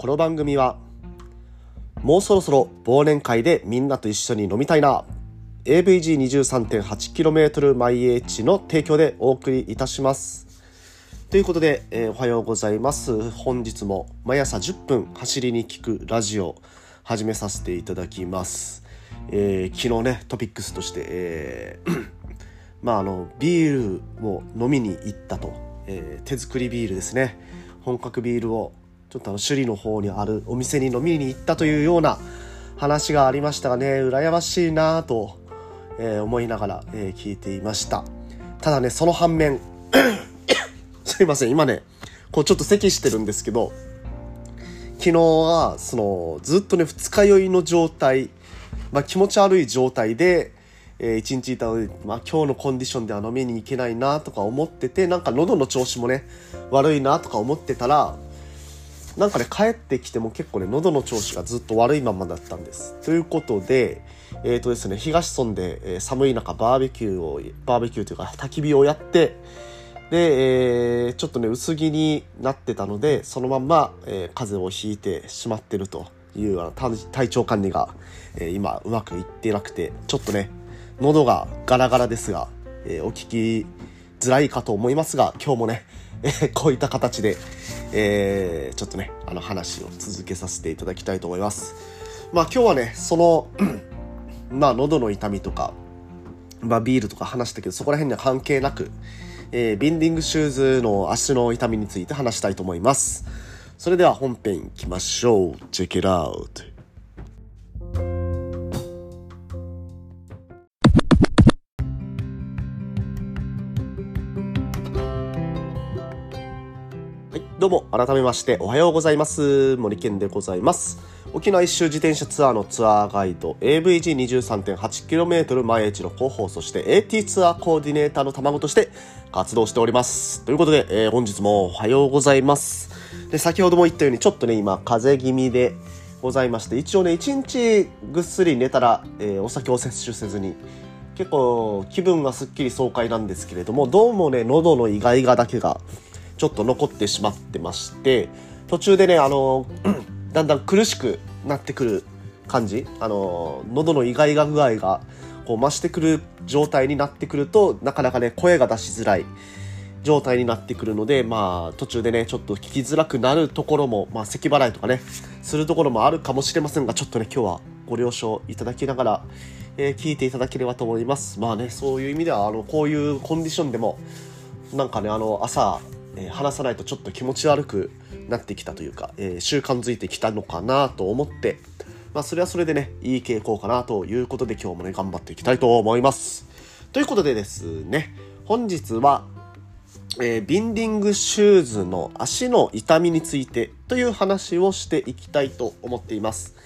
この番組はもうそろそろ忘年会でみんなと一緒に飲みたいな。AVG23.8km 毎 H の提供でお送りいたします。ということで、えー、おはようございます。本日も毎朝10分走りに聞くラジオ始めさせていただきます、えー、昨日ねトピックスとして、えー まああのビールを飲みに行ったと、えー、手作りビールですね。本格ビールをちょっとあの首里の方にあるお店に飲みに行ったというような話がありましたがね羨ましいなと、えー、思いながら、えー、聞いていました。ただねその反面 すいません。今ねこうちょっと咳してるんですけど昨日はそのずっとね二日酔いの状態、まあ、気持ち悪い状態でえー、一日いたので、まあ、今日のコンディションでは飲みに行けないなとか思ってて、なんか喉の調子もね、悪いなとか思ってたら、なんかね、帰ってきても結構ね、喉の調子がずっと悪いままだったんです。ということで、え、ー、とですね、東村で、えー、寒い中バーベキューを、バーベキューというか焚き火をやって、で、えー、ちょっとね、薄着になってたので、そのまんま、えー、風邪をひいてしまってるというあの体調管理が、えー、今うまくいってなくて、ちょっとね、喉がガラガラですが、えー、お聞きづらいかと思いますが、今日もね、えー、こういった形で、えー、ちょっとね、あの話を続けさせていただきたいと思います。まあ今日はね、その、まあ喉の痛みとか、まあビールとか話したけど、そこら辺には関係なく、えー、ビンディングシューズの足の痛みについて話したいと思います。それでは本編行きましょう。Check it out! どうも、改めましておはようございます。森健でございます。沖縄一周自転車ツアーのツアーガイド AVG23.8km 毎日の広報、そして AT ツアーコーディネーターの卵として活動しております。ということで、えー、本日もおはようございます。で、先ほども言ったようにちょっとね、今、風邪気味でございまして、一応ね、一日ぐっすり寝たら、えー、お酒を摂取せずに、結構気分がすっきり爽快なんですけれども、どうもね、喉のイガイガだけが、ちょっと残ってしまってまして、途中でね、あの、だんだん苦しくなってくる感じ、あの、喉のイガイガ具合が、こう増してくる状態になってくると、なかなかね、声が出しづらい状態になってくるので、まあ、途中でね、ちょっと聞きづらくなるところも、まあ、咳払いとかね、するところもあるかもしれませんが、ちょっとね、今日はご了承いただきながら、えー、聞いていただければと思います。まあね、そういう意味では、あの、こういうコンディションでも、なんかね、あの、朝、え、話さないとちょっと気持ち悪くなってきたというか、えー、習慣づいてきたのかなと思って、まあ、それはそれでね、いい傾向かなということで今日もね、頑張っていきたいと思います。ということでですね、本日は、えー、ビンディングシューズの足の痛みについてという話をしていきたいと思っています。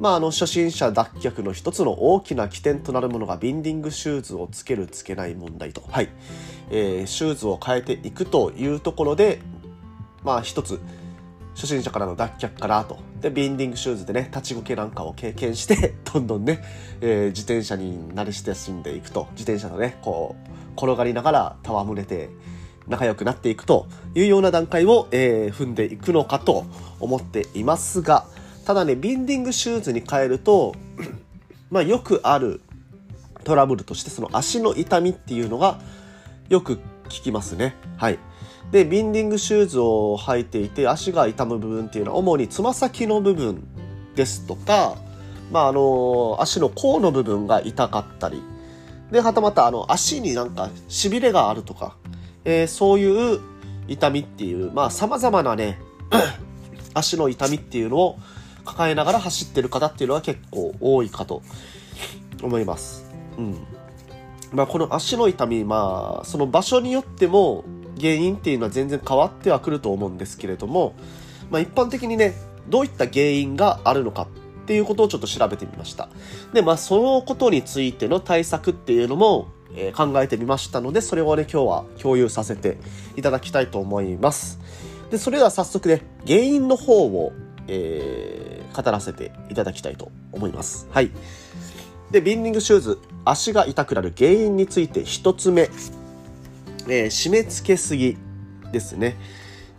まあ、あの初心者脱却の一つの大きな起点となるものがビンディングシューズをつけるつけない問題と、はい。えー、シューズを変えていくというところで、まあ一つ初心者からの脱却かなと。で、ビンディングシューズでね、立ちこけなんかを経験して、どんどんね、えー、自転車に慣れ親しんでいくと、自転車のね、こう、転がりながら戯れて、仲良くなっていくというような段階を、えー、踏んでいくのかと思っていますが、ただね、ビンディングシューズに変えると、まあよくあるトラブルとしてその足の痛みっていうのがよく聞きますね。はい。で、ビンディングシューズを履いていて足が痛む部分っていうのは主につま先の部分ですとか、まああの、足の甲の部分が痛かったり、で、はたまたあの足になんか痺れがあるとか、えー、そういう痛みっていう、まあ様々なね、足の痛みっていうのを抱えながら走ってる方っていうのは結構多いかと思います。うん。まあ、この足の痛み、まあ、その場所によっても原因っていうのは全然変わってはくると思うんですけれども、まあ、一般的にね、どういった原因があるのかっていうことをちょっと調べてみました。で、まあ、そのことについての対策っていうのも、えー、考えてみましたので、それをね、今日は共有させていただきたいと思います。で、それでは早速ね、原因の方を、えー、語らせていただきたいと思います。はい。で、ビンディングシューズ、足が痛くなる原因について一つ目、えー、締め付けすぎですね。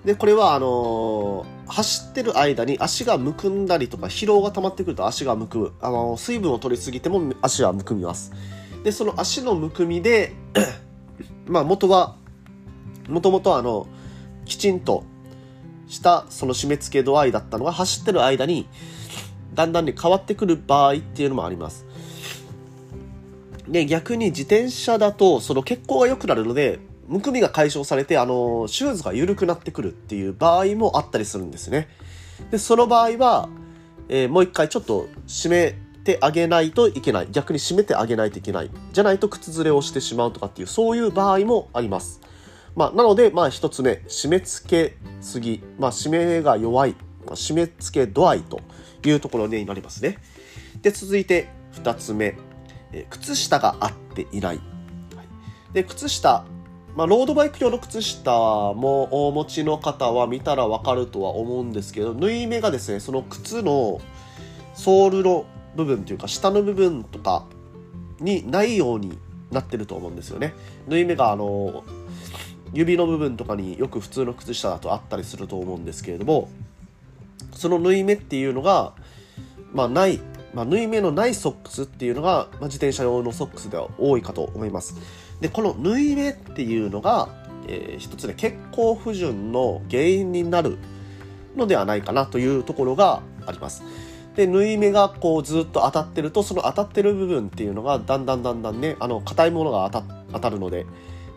で、これは、あのー、走ってる間に足がむくんだりとか、疲労が溜まってくると足がむくむ。あの、水分を取りすぎても足はむくみます。で、その足のむくみで まあ、元は、もともとあの、きちんとしたその締め付け度合いだったのが走ってる間に、だんだんに変わってくる場合っていうのもあります。で、逆に自転車だと、その血行が良くなるので、むくみが解消されて、あの、シューズが緩くなってくるっていう場合もあったりするんですね。で、その場合は、えー、もう一回ちょっと締めてあげないといけない。逆に締めてあげないといけない。じゃないと靴ずれをしてしまうとかっていう、そういう場合もあります。まあ、なので、まあ一つ目、締め付けすぎ。まあ、締めが弱い。まあ、締め付け度合いというところになりますね。で、続いて二つ目、え、靴下が合っていない。はい、で、靴下、まあ、ロードバイク用の靴下もお持ちの方は見たらわかるとは思うんですけど、縫い目がですね、その靴のソールの部分というか、下の部分とかにないようになってると思うんですよね。縫い目があの、指の部分とかによく普通の靴下だとあったりすると思うんですけれども、その縫い目っていうのが、まあない、まあ、縫い目のないソックスっていうのが、まあ、自転車用のソックスでは多いかと思います。で、この縫い目っていうのが、えー、一つね、血行不順の原因になるのではないかなというところがあります。で、縫い目がこうずっと当たってると、その当たってる部分っていうのがだんだんだんだんね、あの、硬いものが当たるので、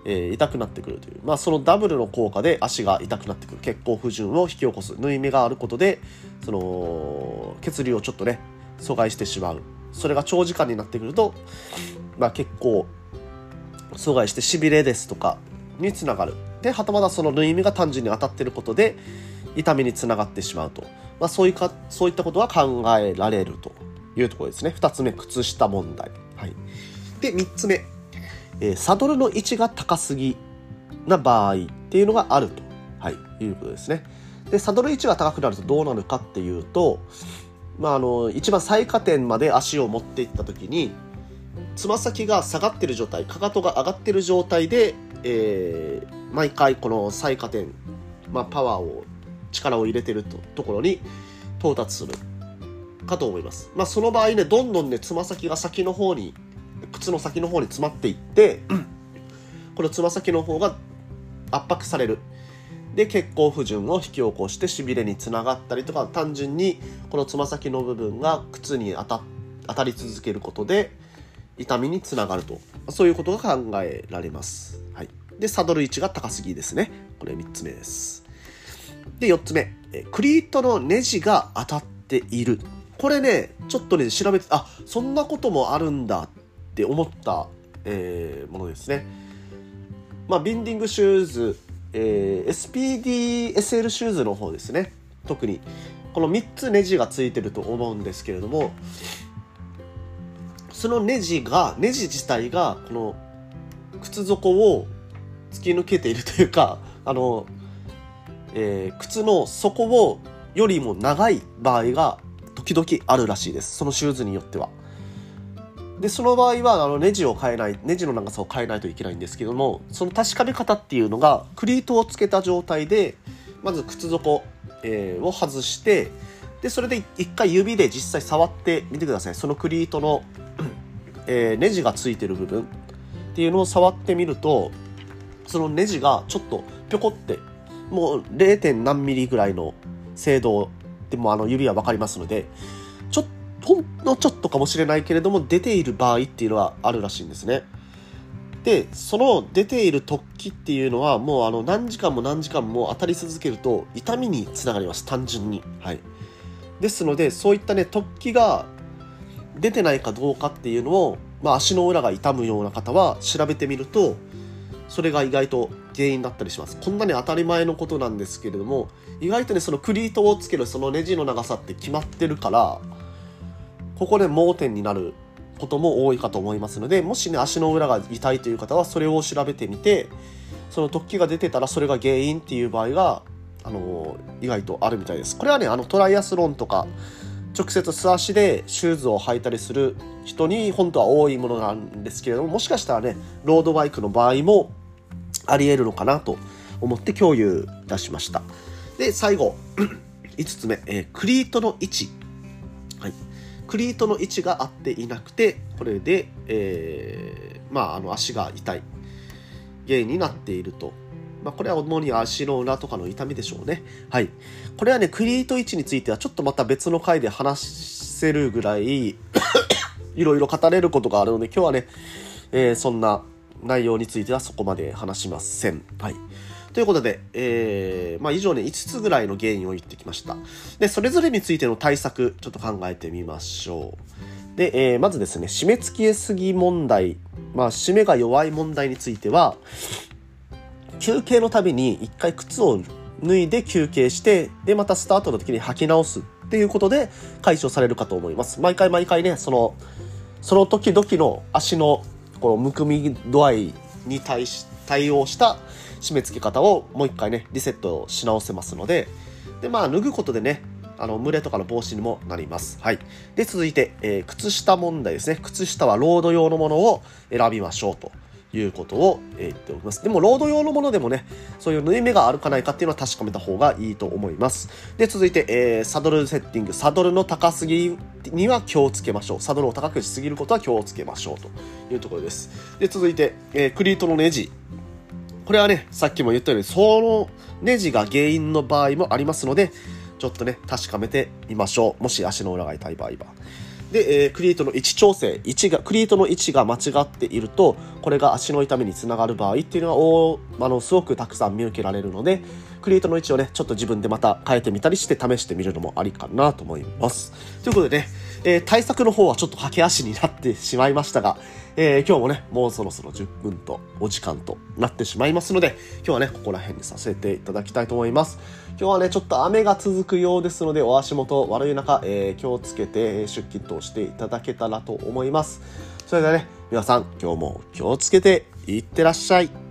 えー、痛くなってくるという、まあ、そのダブルの効果で足が痛くなってくる。血行不順を引き起こす縫い目があることでその血流をちょっとね阻害してしまう。それが長時間になってくると、まあ、結構阻害してしびれですとかにつながる。ではたまたその縫い目が単純に当たってることで痛みにつながってしまうと、まあ、そういかそういったことは考えられるというところですね。2つ目靴下問題、はい、で3つ目、え、サドルの位置が高すぎな場合っていうのがあると、はい、いうことですね。でサドル位置が高くなるとどうなるかっていうとまあ、あの一番最下点まで足を持っていった時につま先が下がってる状態かかとが上がってる状態で、えー、毎回この最下点、まあ、パワーを力を入れてるとところに到達するかと思います、まあ、その場合ねどんどんねつま先が先の方に靴の先の方に詰まっていって、このつま先の方が圧迫される。で血行不順を引き起こしてしびれにつながったりとか単純にこのつま先の部分が靴に当た当たり続けることで痛みにつながると。そういうことが考えられます、はい、でサドル位置が高すぎですね。これ3つ目です。で4つ目。クリートのネジが当たっている。これねちょっとね調べてあそんなこともあるんだっって思った、えー、ものですね。まあビンディングシューズえー、SPDSL シューズの方ですね。特にこの3つネジがついてると思うんですけれどもそのネジがネジ自体がこの靴底を突き抜けているというかあの、えー、靴の底をよりも長い場合が時々あるらしいです。そのシューズによっては。でその場合はあのネジを変えないネジの長さを変えないといけないんですけどもその確かめ方っていうのがクリートをつけた状態でまず靴底、えー、を外してでそれで一回指で実際触ってみてくださいそのクリートの、えー、ネジがついてる部分っていうのを触ってみるとそのネジがちょっとぴょこってもう 0. 何ミリぐらいの精度でもあの指は分かりますのでほんのちょっとかもしれないけれども出ている場合っていうのはあるらしいんですね。で、その出ている突起っていうのはもうあの何時間も何時間も当たり続けると痛みにつながります、単純に。はい。ですので、そういったね、突起が出てないかどうかっていうのを、まあ、足の裏が痛むような方は調べてみると、それが意外と原因だったりします。こんなに当たり前のことなんですけれども、意外とね、そのクリートをつけるそのネジの長さって決まってるから、ここで盲点になることも多いかと思いますのでもしね足の裏が痛いという方はそれを調べてみてその突起が出てたらそれが原因っていう場合があの意外とあるみたいですこれはねあのトライアスロンとか直接素足でシューズを履いたりする人に本当は多いものなんですけれどももしかしたらねロードバイクの場合もありえるのかなと思って共有いたしました。で、最後、5つ目、えー、クリートの位置。クリートの位置が合っていなくて、これで、えー、まあ、あの、足が痛い原因になっていると。まあ、これは主に足の裏とかの痛みでしょうね。はい。これはね、クリート位置についてはちょっとまた別の回で話せるぐらい いろいろ語れることがあるので、今日はね、えー、そんな内容についてはそこまで話しません。はい。ということで、えー、まあ以上ね、5つぐらいの原因を言ってきました。で、それぞれについての対策、ちょっと考えてみましょう。で、えー、まずですね、締め付けすぎ問題、まあ、締めが弱い問題については、休憩のたびに一回靴を脱いで休憩して、で、またスタートの時に履き直すっていうことで解消されるかと思います。毎回毎回ね、その、その時々の足のこのむくみ度合いに対し、対応した締め付け方をもう一回ね、リセットし直せますので、で、まあ、脱ぐことでね、あの、蒸れとかの防止にもなります。はい。で、続いて、えー、靴下問題ですね。靴下はロード用のものを選びましょうと。いうことを、え言っておきます。でも、ロード用のものでもね、そういう縫い目があるかないかっていうのは確かめた方がいいと思います。で、続いて、えー、サドルセッティング。サドルの高すぎには気をつけましょう。サドルを高くしすぎることは気をつけましょうというところです。で、続いて、えー、クリートのネジ。これはね、さっきも言ったように、そのネジが原因の場合もありますので、ちょっとね、確かめてみましょう。もし足の裏が痛い場合は。で、えー、クリートの位置調整、位置が、クリートの位置が間違っていると、これが足の痛みにつながる場合っていうのは、おあの、すごくたくさん見受けられるので、クリエイトの位置をね、ちょっと自分でまた変えてみたりして試してみるのもありかなと思います。ということでね、えー、対策の方はちょっと駆け足になってしまいましたが、えー、今日もね、もうそろそろ10分とお時間となってしまいますので、今日はね、ここら辺にさせていただきたいと思います。今日はね、ちょっと雨が続くようですので、お足元悪い中、えー、気をつけて出勤としていただけたらと思います。それではね、皆さん、今日も気をつけていってらっしゃい。